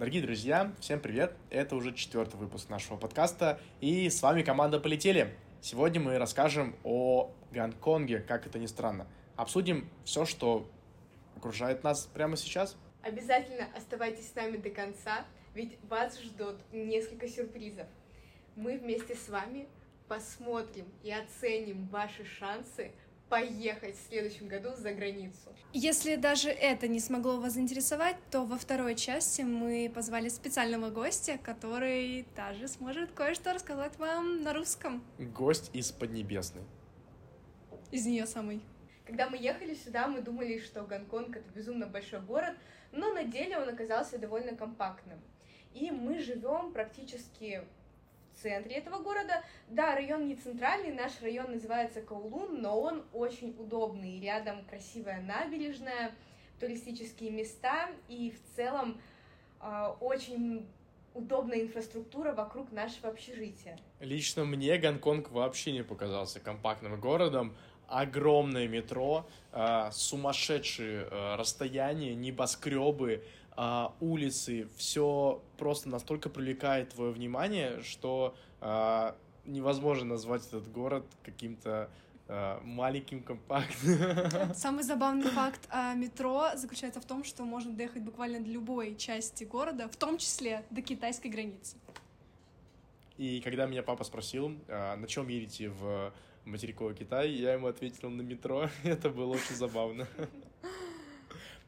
Дорогие друзья, всем привет! Это уже четвертый выпуск нашего подкаста, и с вами команда «Полетели». Сегодня мы расскажем о Гонконге, как это ни странно. Обсудим все, что окружает нас прямо сейчас. Обязательно оставайтесь с нами до конца, ведь вас ждут несколько сюрпризов. Мы вместе с вами посмотрим и оценим ваши шансы поехать в следующем году за границу. Если даже это не смогло вас заинтересовать, то во второй части мы позвали специального гостя, который также сможет кое-что рассказать вам на русском. Гость из Поднебесной. Из нее самой. Когда мы ехали сюда, мы думали, что Гонконг это безумно большой город, но на деле он оказался довольно компактным. И мы живем практически центре этого города. Да, район не центральный, наш район называется Каулун, но он очень удобный. Рядом красивая набережная, туристические места и в целом э, очень удобная инфраструктура вокруг нашего общежития. Лично мне Гонконг вообще не показался компактным городом. Огромное метро, э, сумасшедшие э, расстояния, небоскребы, а, улицы, все просто настолько привлекает твое внимание, что а, невозможно назвать этот город каким-то а, маленьким, компактным. Самый забавный факт о метро заключается в том, что можно доехать буквально до любой части города, в том числе до китайской границы. И когда меня папа спросил, а, на чем едете в материковый Китай, я ему ответил на метро. Это было очень забавно.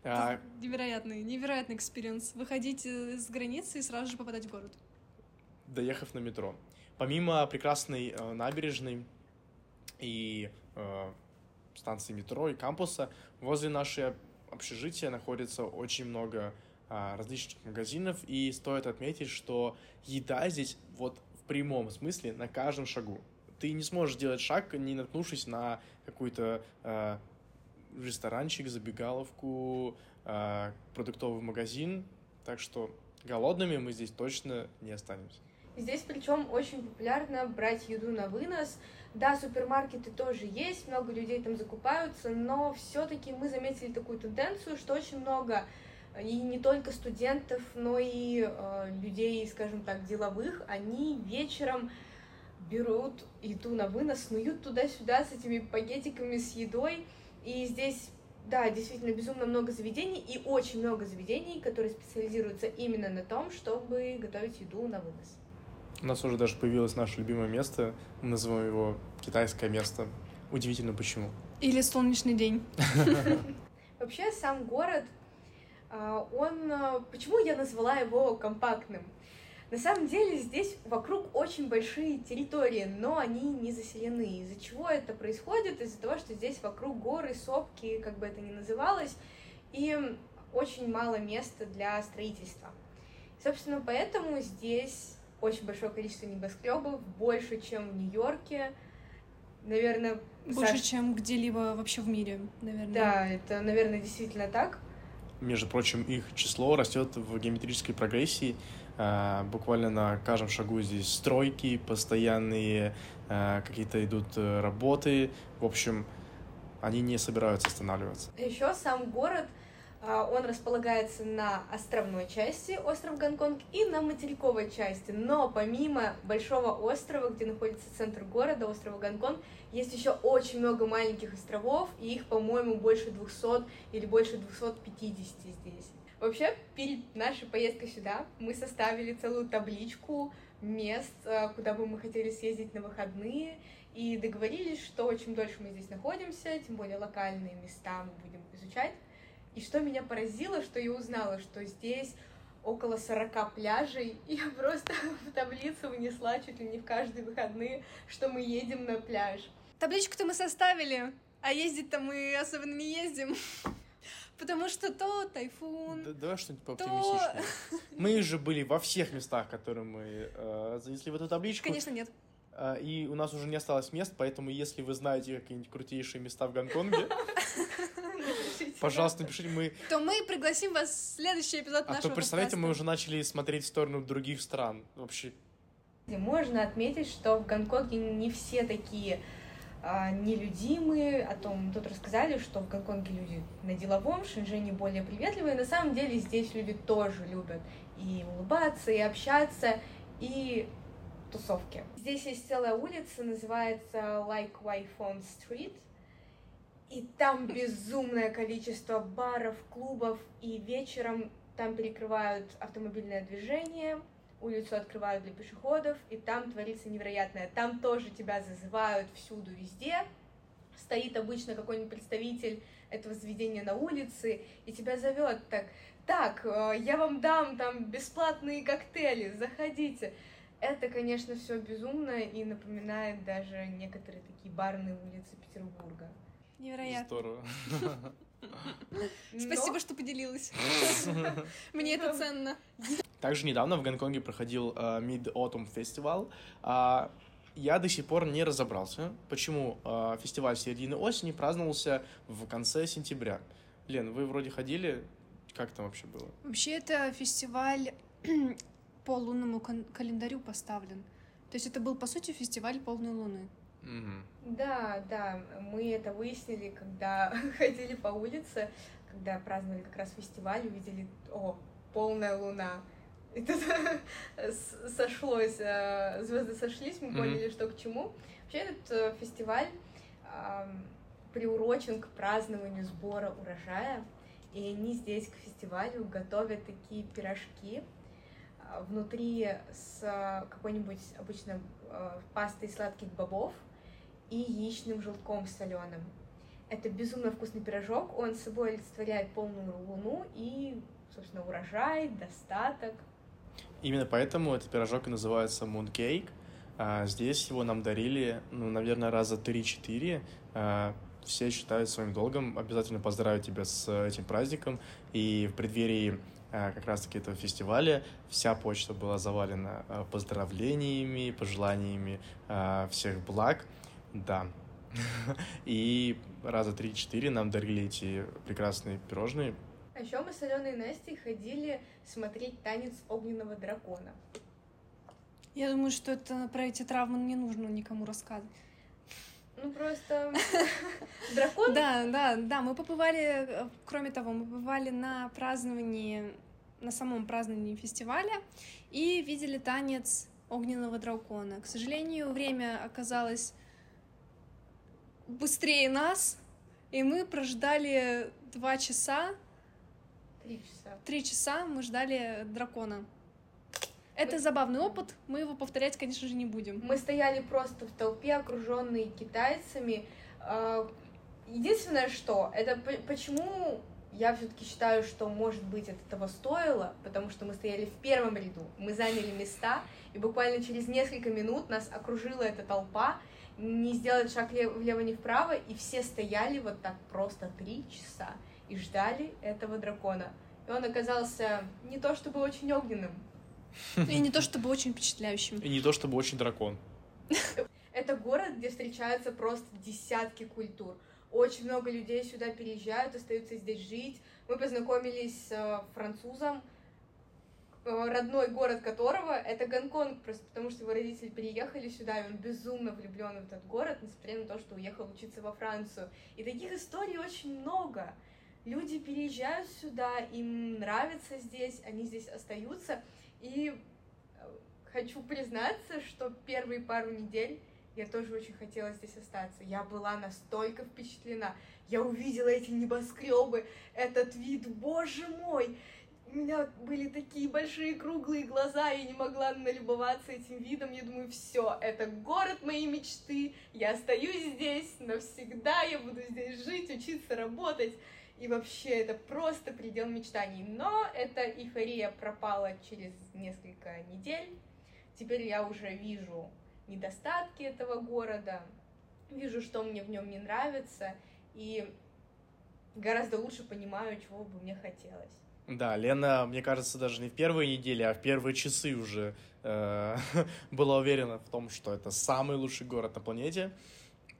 А... Невероятный, невероятный experience. Выходить из границы и сразу же попадать в город. Доехав на метро. Помимо прекрасной э, набережной и э, станции метро и кампуса, возле нашей общежития находится очень много э, различных магазинов, и стоит отметить, что еда здесь вот в прямом смысле на каждом шагу. Ты не сможешь сделать шаг, не наткнувшись на какую-то э, ресторанчик, забегаловку, э, продуктовый магазин. Так что голодными мы здесь точно не останемся. Здесь причем очень популярно брать еду на вынос. Да, супермаркеты тоже есть, много людей там закупаются, но все-таки мы заметили такую тенденцию, что очень много и не только студентов, но и э, людей, скажем так, деловых, они вечером берут еду на вынос, снуют туда-сюда с этими пакетиками с едой, и здесь, да, действительно безумно много заведений и очень много заведений, которые специализируются именно на том, чтобы готовить еду на вынос. У нас уже даже появилось наше любимое место, мы называем его китайское место. Удивительно почему. Или солнечный день. Вообще сам город, а, он... А, почему я назвала его компактным? На самом деле здесь вокруг очень большие территории, но они не заселены. Из-за чего это происходит? Из-за того, что здесь вокруг горы, сопки, как бы это ни называлось, и очень мало места для строительства. Собственно, поэтому здесь очень большое количество небоскребов, больше, чем в Нью-Йорке. Наверное, больше, Саш... чем где-либо вообще в мире, наверное. Да, это, наверное, действительно так. Между прочим, их число растет в геометрической прогрессии. А, буквально на каждом шагу здесь стройки, постоянные а, какие-то идут э, работы. В общем, они не собираются останавливаться. Еще сам город он располагается на островной части, остров Гонконг, и на материковой части. Но помимо большого острова, где находится центр города, острова Гонконг, есть еще очень много маленьких островов, и их, по-моему, больше 200 или больше 250 здесь. Вообще, перед нашей поездкой сюда мы составили целую табличку мест, э, куда бы мы хотели съездить на выходные, и договорились, что чем дольше мы здесь находимся, тем более локальные места мы будем изучать. И что меня поразило, что я узнала, что здесь около 40 пляжей, и я просто в таблицу внесла чуть ли не в каждые выходные, что мы едем на пляж. Табличку-то мы составили, а ездить-то мы особенно не ездим. Потому что то тайфун. Да, давай что-нибудь пооптимистичнее. То... Мы же были во всех местах, которые мы э, занесли в эту табличку. Конечно, нет. Э, и у нас уже не осталось мест, поэтому если вы знаете какие-нибудь крутейшие места в Гонконге, пожалуйста, напишите мы. То мы пригласим вас в следующий эпизод нашего А то, представляете, мы уже начали смотреть в сторону других стран. Вообще. Можно отметить, что в Гонконге не все такие а, нелюдимые, о том тут рассказали, что в Гонконге люди на деловом, в Шэньчжэне более приветливые. На самом деле здесь люди тоже любят и улыбаться, и общаться, и тусовки. Здесь есть целая улица, называется Like Wyphone Street, и там безумное количество баров, клубов, и вечером там перекрывают автомобильное движение, улицу открывают для пешеходов, и там творится невероятное. Там тоже тебя зазывают всюду, везде. Стоит обычно какой-нибудь представитель этого заведения на улице, и тебя зовет так, так, э, я вам дам там бесплатные коктейли, заходите. Это, конечно, все безумно и напоминает даже некоторые такие барные улицы Петербурга. Невероятно. Здорово. Спасибо, что поделилась. Мне это ценно. Также недавно в Гонконге проходил Mid-Autumn фестиваль. А, я до сих пор не разобрался, почему э, фестиваль середины осени праздновался в конце сентября. Лен, вы вроде ходили, как там вообще было? Вообще это фестиваль по лунному календарю поставлен. То есть это был, по сути, фестиваль полной луны. Да, да, мы это выяснили, когда ходили по улице, когда праздновали как раз фестиваль, увидели, о, полная луна. И тут сошлось, э, звезды сошлись, мы поняли, что к чему. Вообще этот э, фестиваль приурочен к празднованию сбора урожая, и они здесь к фестивалю готовят такие пирожки, а, внутри с какой-нибудь обычно пастой сладких бобов и яичным желтком соленым. Это безумно вкусный пирожок, он собой олицетворяет полную луну и, собственно, урожай, достаток. Именно поэтому этот пирожок и называется Mooncake. А, здесь его нам дарили, ну, наверное, раза 3-4. А, все считают своим долгом обязательно поздравить тебя с этим праздником. И в преддверии а, как раз-таки этого фестиваля вся почта была завалена а, поздравлениями, пожеланиями а, всех благ. Да. И раза 3-4 нам дарили эти прекрасные пирожные. А еще мы с Аленой и Настей ходили смотреть танец огненного дракона. Я думаю, что это про эти травмы не нужно никому рассказывать. Ну, просто дракон Да, да, да, мы побывали, э, кроме того, мы побывали на праздновании, на самом праздновании фестиваля и видели танец огненного дракона. К сожалению, время оказалось быстрее нас, и мы прождали два часа, три часа. три часа мы ждали дракона. Это Мы- забавный опыт, мы его повторять, конечно же, не будем. Мы стояли просто в толпе, окруженные китайцами. А, Единственное, что, это почему я все-таки считаю, что, может быть, это того стоило, потому что мы стояли в первом ряду, мы заняли места, и буквально через несколько минут нас окружила эта толпа, не сделать шаг лев- влево, ни вправо, и все стояли вот так просто три часа и ждали этого дракона. И он оказался не то чтобы очень огненным, И не то чтобы очень впечатляющим. И не то чтобы очень дракон. Это город, где встречаются просто десятки культур. Очень много людей сюда переезжают, остаются здесь жить. Мы познакомились с э, французом, родной город которого это Гонконг, просто потому что его родители переехали сюда, и он безумно влюблен в этот город, несмотря на то, что уехал учиться во Францию. И таких историй очень много. Люди переезжают сюда, им нравится здесь, они здесь остаются. И э, хочу признаться, что первые пару недель я тоже очень хотела здесь остаться. Я была настолько впечатлена. Я увидела эти небоскребы, этот вид, боже мой! У меня были такие большие круглые глаза, я не могла налюбоваться этим видом. Я думаю, все, это город моей мечты. Я остаюсь здесь навсегда, я буду здесь жить, учиться, работать. И вообще, это просто предел мечтаний. Но эта эйфория пропала через несколько недель. Теперь я уже вижу недостатки этого города, вижу, что мне в нем не нравится, и гораздо лучше понимаю, чего бы мне хотелось. Да, Лена, мне кажется, даже не в первые недели, а в первые часы уже э, была уверена в том, что это самый лучший город на планете.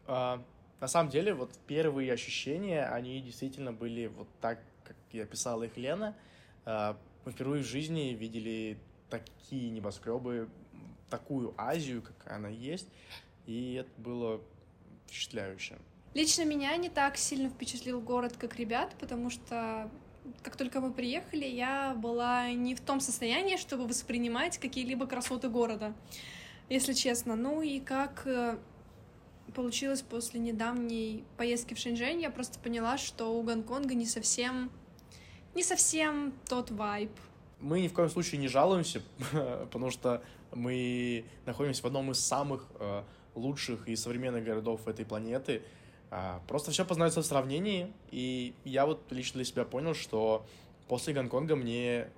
А, на самом деле, вот первые ощущения, они действительно были вот так, как я писала их Лена. А, мы впервые в жизни видели такие небоскребы, такую Азию, какая она есть, и это было впечатляюще. Лично меня не так сильно впечатлил город, как ребят, потому что как только мы приехали, я была не в том состоянии, чтобы воспринимать какие-либо красоты города, если честно. Ну и как э, получилось после недавней поездки в Шэньчжэнь, я просто поняла, что у Гонконга не совсем, не совсем тот вайб. Мы ни в коем случае не жалуемся, потому что мы находимся в одном из самых э, лучших и современных городов этой планеты. А, просто все познается в сравнении, и я вот лично для себя понял, что после Гонконга мне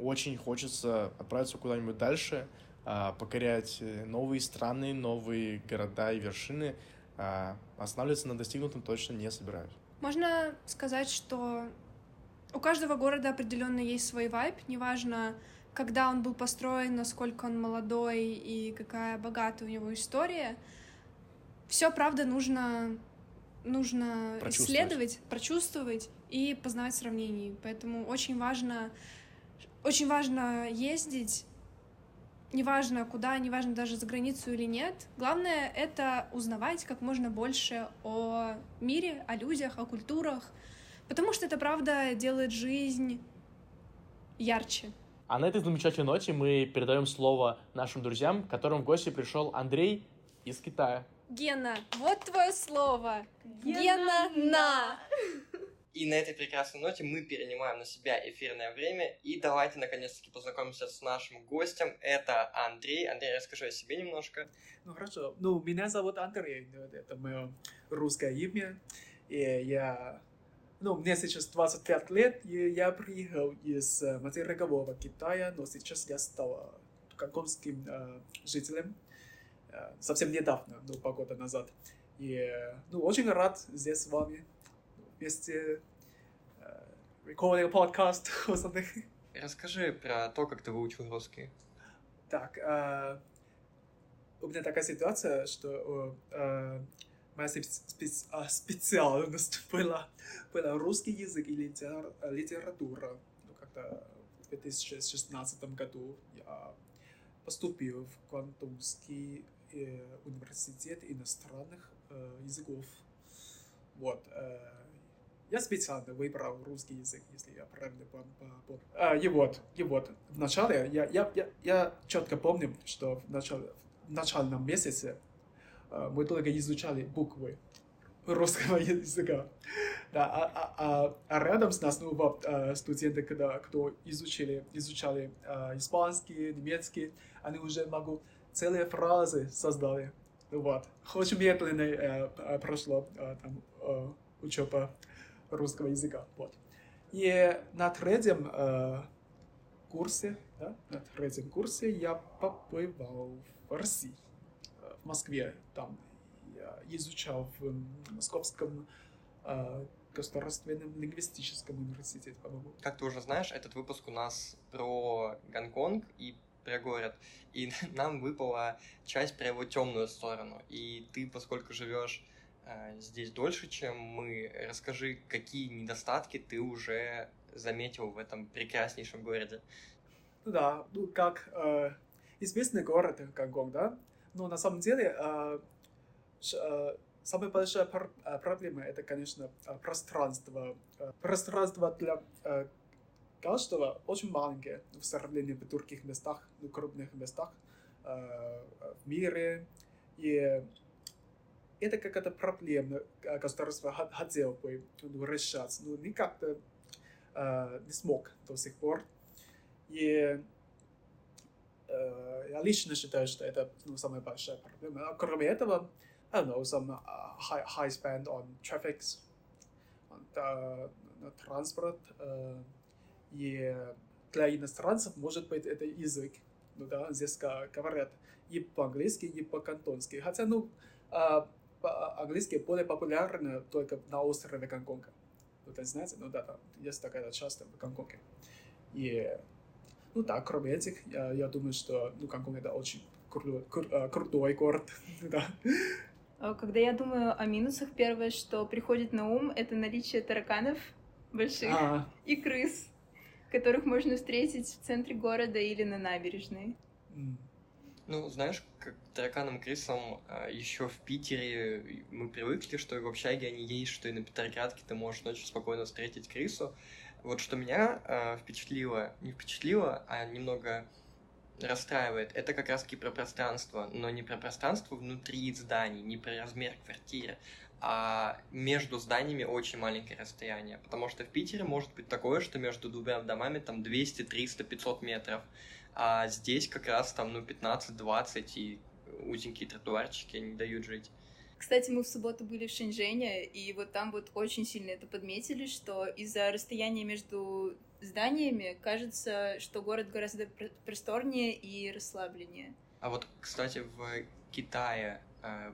очень хочется отправиться куда-нибудь дальше, а, покорять э, новые страны, новые города и вершины, а останавливаться на достигнутом точно не собираюсь. Можно сказать, что у каждого города определенно есть свой вайб, неважно, когда он был построен, насколько он молодой и какая богатая у него история. Все, правда, нужно нужно исследовать, прочувствовать и познавать сравнений. Поэтому очень важно, очень важно ездить, неважно куда, неважно даже за границу или нет. Главное — это узнавать как можно больше о мире, о людях, о культурах, потому что это, правда, делает жизнь ярче. А на этой замечательной ноте мы передаем слово нашим друзьям, к которым в гости пришел Андрей из Китая. Гена, вот твое слово. Гена, на. И на этой прекрасной ноте мы перенимаем на себя эфирное время. И давайте наконец-таки познакомимся с нашим гостем. Это Андрей. Андрей, расскажи о себе немножко. Ну хорошо. Ну, меня зовут Андрей. Это мое русское имя. И я... Ну, мне сейчас 25 лет, и я приехал из э, материкового Китая, но сейчас я стал гонконгским э, жителем. Э, совсем недавно, ну, полгода назад. И, ну, очень рад здесь с вами вместе recording podcast or something. Расскажи про то, как ты выучил русский. Так, uh, у меня такая ситуация, что uh, моя специ специальность была, была русский язык и литер литература. Ну, когда в 2016 году я поступил в Квантунский Э, университет иностранных э, языков. Вот. Э, я специально выбрал русский язык, если я правильно помню. А, и вот, и вот, в начале, я, я, я, я четко помню, что в, начале, в начальном месяце мы только изучали буквы русского языка. Да, а, а, а, а рядом с нас, ну, вот, студенты, когда, кто изучили, изучали испанский, немецкий, они уже могут целые фразы создали. Вот. Очень медленно э, прошло э, там, э, учеба русского языка. Вот. И на третьем э, курсе, да, на третьем курсе я побывал в России, в Москве. Там я изучал в Московском э, государственном лингвистическом университете, по-моему. Как ты уже знаешь, этот выпуск у нас про Гонконг и про город. И нам выпала часть про его темную сторону. И ты, поскольку живешь э, здесь дольше, чем мы, расскажи, какие недостатки ты уже заметил в этом прекраснейшем городе. Ну да, ну как э, известный город Гонконг, да? Но на самом деле э, э, самая большая пр э, проблема это, конечно, э, пространство. Э, пространство для каждого очень маленькие в сравнении с других местах, ну, крупных местах э, в мире. И это какая-то проблема, государство хотело бы ну, решать, но никак-то э, не смог до сих пор. И э, я лично считаю, что это ну, самая большая проблема. А кроме этого, I don't know, some uh, high, high spend on traffic, on uh, transport, uh, и для иностранцев, может быть, это язык. Ну да, здесь говорят и по-английски, и по-кантонски. Хотя, ну, а, английский более популярен только на острове Гонконга. Ну, это знаете, ну да, там есть такая часто в Гонконге. И, ну да, кроме этих, я, я думаю, что, ну, Гонконг это очень кру, кру, а, крутой город, да. А когда я думаю о минусах, первое, что приходит на ум, это наличие тараканов больших а. и крыс которых можно встретить в центре города или на набережной. Ну, знаешь, как тараканам крысам еще в Питере мы привыкли, что и в общаге они есть, что и на Петроградке ты можешь ночью спокойно встретить крысу. Вот что меня э, впечатлило, не впечатлило, а немного расстраивает, это как раз-таки про пространство, но не про пространство внутри зданий, не про размер квартиры, а между зданиями очень маленькое расстояние. Потому что в Питере может быть такое, что между двумя домами там 200, 300, 500 метров. А здесь как раз там, ну, 15-20, и узенькие тротуарчики не дают жить. Кстати, мы в субботу были в Шэньчжэне, и вот там вот очень сильно это подметили, что из-за расстояния между зданиями кажется, что город гораздо просторнее и расслабленнее. А вот, кстати, в Китае э,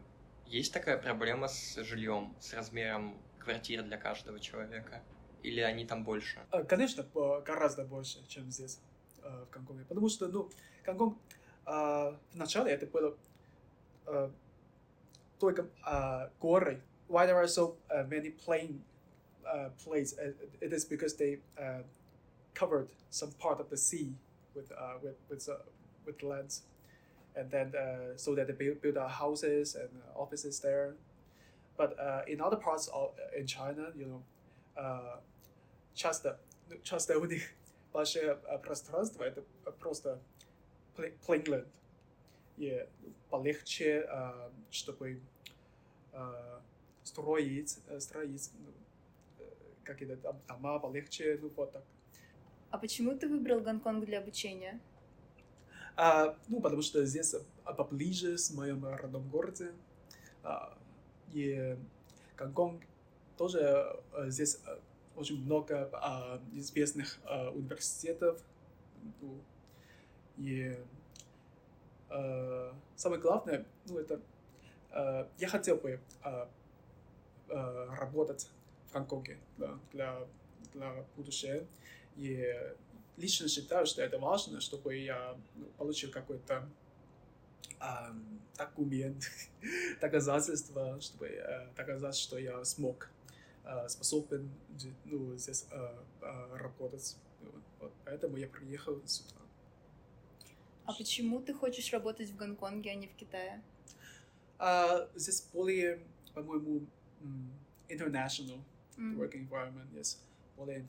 есть такая проблема с жильем, с размером квартиры для каждого человека? Или они там больше? Э, конечно, гораздо больше, чем здесь, э, в Гонконге. Потому что, ну, Гонконг э, вначале это было только горы. Why there are so many plain uh, places? It is because they covered some part of the sea with with with, with lands, and then uh, so that they build, build houses and offices there. But in other parts of in China, you know, часто часто у них большое пространство это просто plainland, и полегче, чтобы строить, строить какие-то дома полегче, ну вот так. А почему ты выбрал Гонконг для обучения? А, ну, потому что здесь поближе с моим родном городе. А, и Гонконг тоже а, здесь очень много а, известных а, университетов. Ну, и а, самое главное, ну, это а, я хотел бы а, а, работать в Гонконге да, для, для будущего. И лично считаю, что это важно, чтобы я ну, получил какой-то а, документ, доказательство, чтобы а, доказать, что я смог, а, способен ну, здесь а, а, работать. Вот, поэтому я приехал сюда. А почему ты хочешь работать в Гонконге, а не в Китае? А, здесь более, по-моему, international mm. working environment, yes более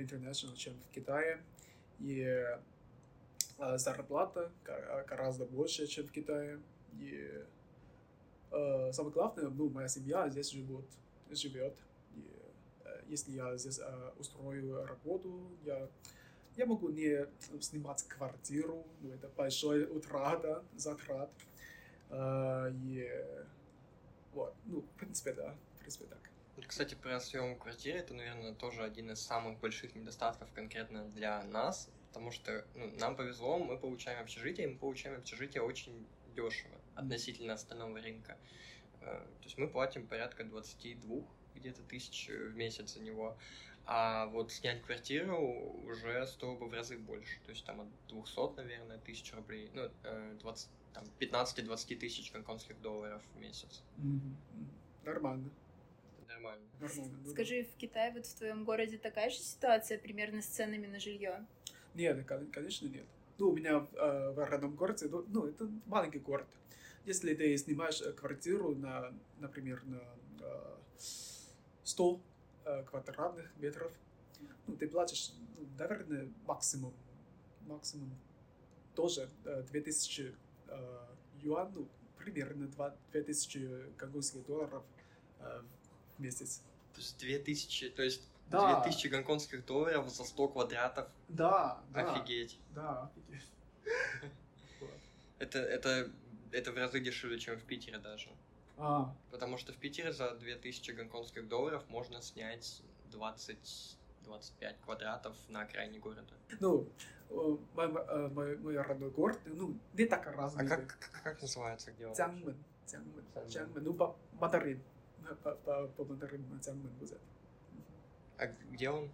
international, чем в Китае. И зарплата гораздо больше, чем в Китае. И самое главное, ну, моя семья здесь живет, живет. И если я здесь устрою работу, я, я могу не снимать квартиру, ну, это большая утрата, затрат. И вот, ну, в принципе, да, в принципе, так. Кстати, про съем квартиры, это, наверное, тоже один из самых больших недостатков конкретно для нас, потому что ну, нам повезло, мы получаем общежитие, и мы получаем общежитие очень дешево относительно остального рынка. Э, то есть мы платим порядка 22 где-то тысяч в месяц за него. А вот снять квартиру уже стоило бы в разы больше. То есть там от 200, наверное, тысяч рублей. Ну, 20, э, там, 15-20 тысяч гонконгских долларов в месяц. Mm-hmm. Нормально. Скажи, в Китае, вот в твоем городе такая же ситуация примерно с ценами на жилье? Нет, конечно нет. Ну, у меня э, в родном городе, ну, ну, это маленький город. Если ты снимаешь э, квартиру на, например, на э, 100 э, квадратных метров, ну, ты платишь, ну, наверное, максимум, максимум тоже э, 2000 э, юан, ну, примерно 2000 гонконгских долларов э, месяц. То есть 2000, то есть да. 2000 гонконгских долларов за 100 квадратов. Да, да. Офигеть. Да, офигеть. Это, это, это в разы дешевле, чем в Питере даже. А. Потому что в Питере за 2000 гонконгских долларов можно снять 20 25 квадратов на окраине города. Ну, мой, э, мой, мой родной город, ну, не так разный. А как, как, как называется, где он? Цянгмэн. Цянгмэн. Цянгмэн. Ну, мандарин по, по, по мандаринам Цянгмэн будет. А где он?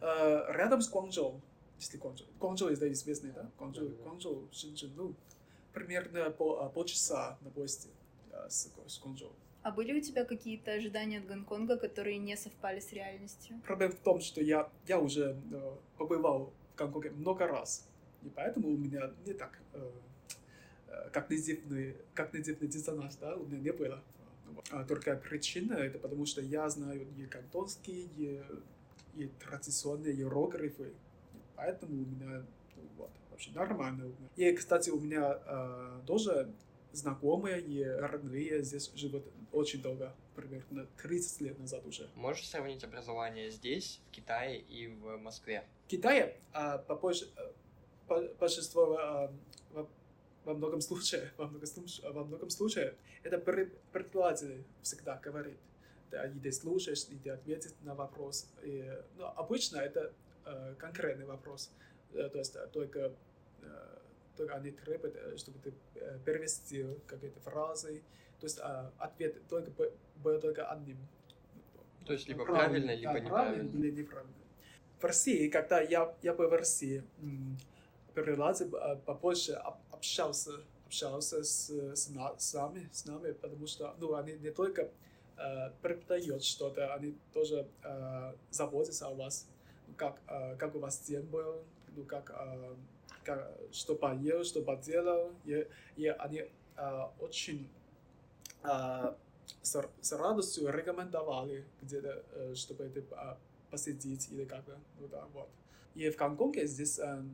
Uh, рядом с Гуанчжоу. Если Гуанчжоу. Гуанчжоу это известный, да? Гуанчжоу. Гуанчжоу, Шэньчжэн. Ну, примерно по, полчаса на поезде с, с Гуанчжоу. А были у тебя какие-то ожидания от Гонконга, которые не совпали с реальностью? Проблема в том, что я, я уже э, побывал в Гонконге много раз, и поэтому у меня не так э, когнитивный, когнитивный диссонанс, да, у меня не было. А только причина это потому, что я знаю и кантонский, и, и традиционные иероглифы. Поэтому у меня ну, вот, вообще нормально. И, кстати, у меня э, тоже знакомые и родные здесь живут очень долго, примерно 30 лет назад уже. Можешь сравнить образование здесь, в Китае и в Москве? В Китае э, попозже, э, по, большинство э, во, многом случае, во многом, во многом случае, это преподаватель всегда говорит. Да, и ты слушаешь, и ты ответишь на вопрос. И, ну, обычно это э, конкретный вопрос. Э, то есть только э, только они требуют, э, чтобы ты э, перевести какие-то фразы. То есть а, ответ только был только одним. То есть либо правильно, правильно либо да, неправильно. Или неправильно. В России, когда я, я был в России, преподаватель побольше общался, общался с, с, на, с нами, с нами, потому что ну, они не только э, преподают что-то, они тоже э, заботятся о вас, как, э, как у вас день был, ну, как э, как, что поел, что поделал, и, и они а, очень а, с, с радостью рекомендовали где-то, э, чтобы ты а, посидеть или как-то, ну да, вот. И в Гонконге здесь, а,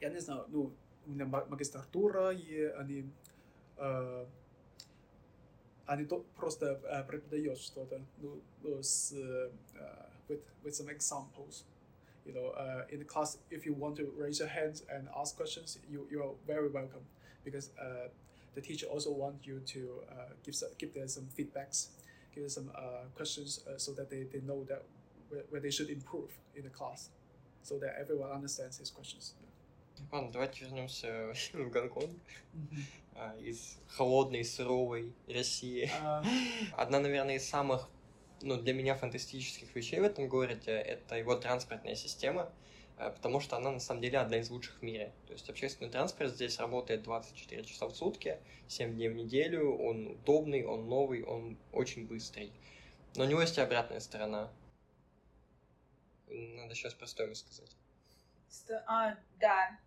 я не знаю, ну, магистратура, и они, а, они то, просто а, преподают что-то, ну, ну с, а, with, with some examples you know, uh, in the class, if you want to raise your hands and ask questions, you, you are very welcome because uh, the teacher also want you to uh, give, some, give them some feedbacks, give them some uh, questions uh, so that they, they know that where, where they should improve in the class so that everyone understands his questions. Ладно, давайте вернемся в Гонконг из холодной, суровой России. Одна, наверное, из самых ну, для меня фантастических вещей в этом городе это его транспортная система, э, потому что она на самом деле одна из лучших в мире. То есть общественный транспорт здесь работает 24 часа в сутки, 7 дней в неделю, он удобный, он новый, он очень быстрый. Но у него есть и обратная сторона. Надо сейчас про стоимость сказать. Сто... А, да.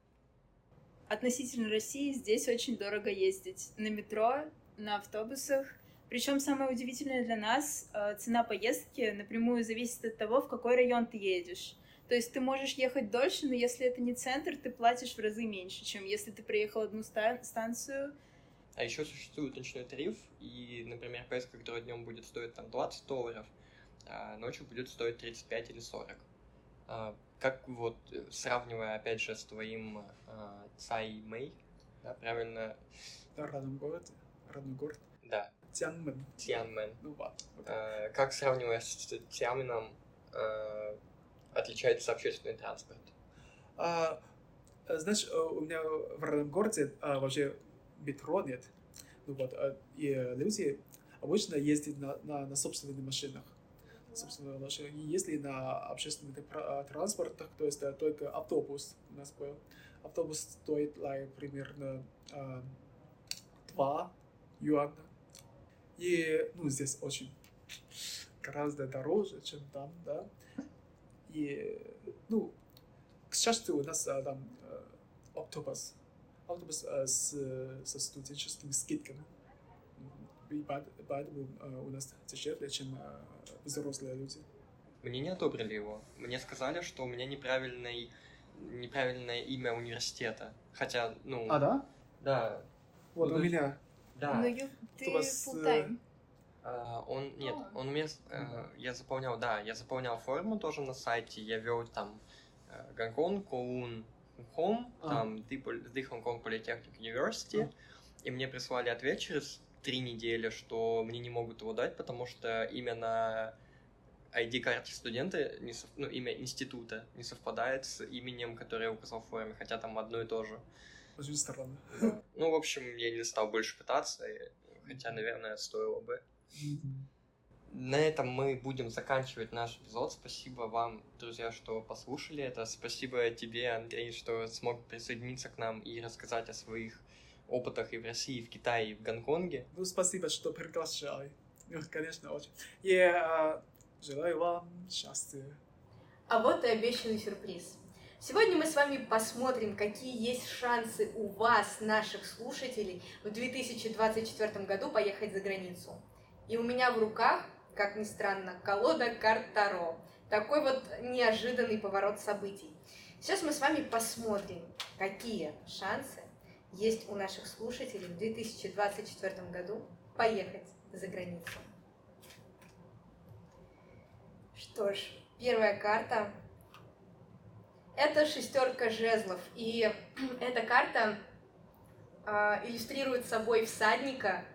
Относительно России здесь очень дорого ездить. На метро, на автобусах причем самое удивительное для нас, э, цена поездки напрямую зависит от того, в какой район ты едешь. То есть ты можешь ехать дольше, но если это не центр, ты платишь в разы меньше, чем если ты приехал одну ста- станцию. А еще существует ночной тариф, и, например, поездка, которая днем будет стоить там 20 долларов, а ночью будет стоить 35 или 40. Как вот, э, сравнивая, опять же, с твоим а, Цай Мэй, да, правильно? Да, родной город, родной город. Да, Тяньмен. Тяньмен. Ну ладно. Э, как сравнивая с Тяньменом э, отличается общественный транспорт? А, знаешь, э, у меня в родном городе а, вообще метро нет. Ну вот, а, и люди обычно ездят на, на, на собственных машинах. Собственно, машинах. И если на общественных транспортах, то есть да, только автобус у нас был. Автобус стоит like, примерно а, 2 юаня и, ну, здесь очень гораздо дороже, чем там, да. И, ну, к счастью, у нас а, там а, автобус, автобус а, с, со студенческими скидками. И поэтому а, у нас дешевле, чем а, взрослые люди. Мне не одобрили его. Мне сказали, что у меня неправильный, неправильное имя университета. Хотя, ну... А, да? Да. Вот ну, у меня да. Но you, ты вас, full time. Uh, он, нет, он мне, uh, я заполнял, да, я заполнял форму тоже на сайте, я вел там uh, Гонконг, Коун, Хом, а. там The Hong Polytechnic University, и мне прислали ответ через три недели, что мне не могут его дать, потому что именно ID-карте студента, не сов... ну, имя института не совпадает с именем, которое я указал в форме, хотя там одно и то же. Очень странно. Ну, в общем, я не стал больше пытаться, хотя, наверное, стоило бы. На этом мы будем заканчивать наш эпизод. Спасибо вам, друзья, что послушали это. Спасибо тебе, Андрей, что смог присоединиться к нам и рассказать о своих опытах и в России, и в Китае, и в Гонконге. Ну, спасибо, что приглашали. Ну, конечно, очень. И uh, желаю вам счастья. А вот и обещанный сюрприз. Сегодня мы с вами посмотрим, какие есть шансы у вас, наших слушателей, в 2024 году поехать за границу. И у меня в руках, как ни странно, колода карт Таро. Такой вот неожиданный поворот событий. Сейчас мы с вами посмотрим, какие шансы есть у наших слушателей в 2024 году поехать за границу. Что ж, первая карта – это шестерка жезлов. И эта карта э, иллюстрирует собой всадника.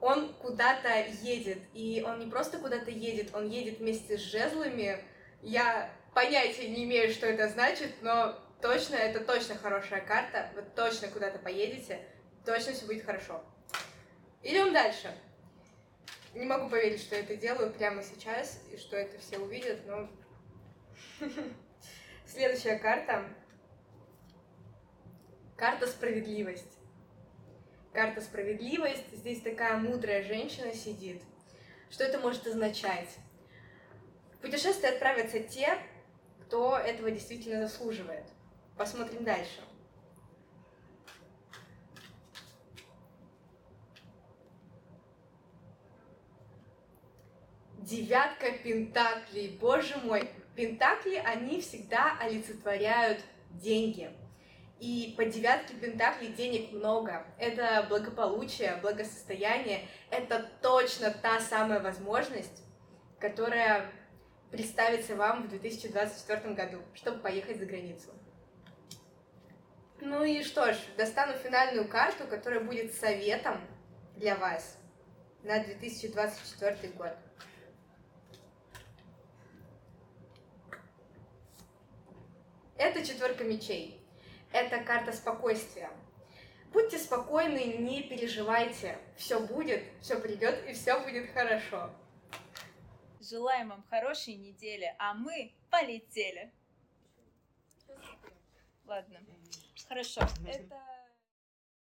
Он куда-то едет, и он не просто куда-то едет, он едет вместе с жезлами. Я понятия не имею, что это значит, но точно, это точно хорошая карта. Вы точно куда-то поедете, точно все будет хорошо. Идем дальше. Не могу поверить, что я это делаю прямо сейчас, и что это все увидят, но... Следующая карта. Карта справедливость. Карта справедливость. Здесь такая мудрая женщина сидит. Что это может означать? В путешествие отправятся те, кто этого действительно заслуживает. Посмотрим дальше. Девятка пентаклей. Боже мой, пентакли, они всегда олицетворяют деньги. И по девятке пентаклей денег много. Это благополучие, благосостояние. Это точно та самая возможность, которая представится вам в 2024 году, чтобы поехать за границу. Ну и что ж, достану финальную карту, которая будет советом для вас на 2024 год. Это четверка мечей. Это карта спокойствия. Будьте спокойны, не переживайте. Все будет, все придет и все будет хорошо. Желаем вам хорошей недели, а мы полетели. Ладно. Хорошо. Это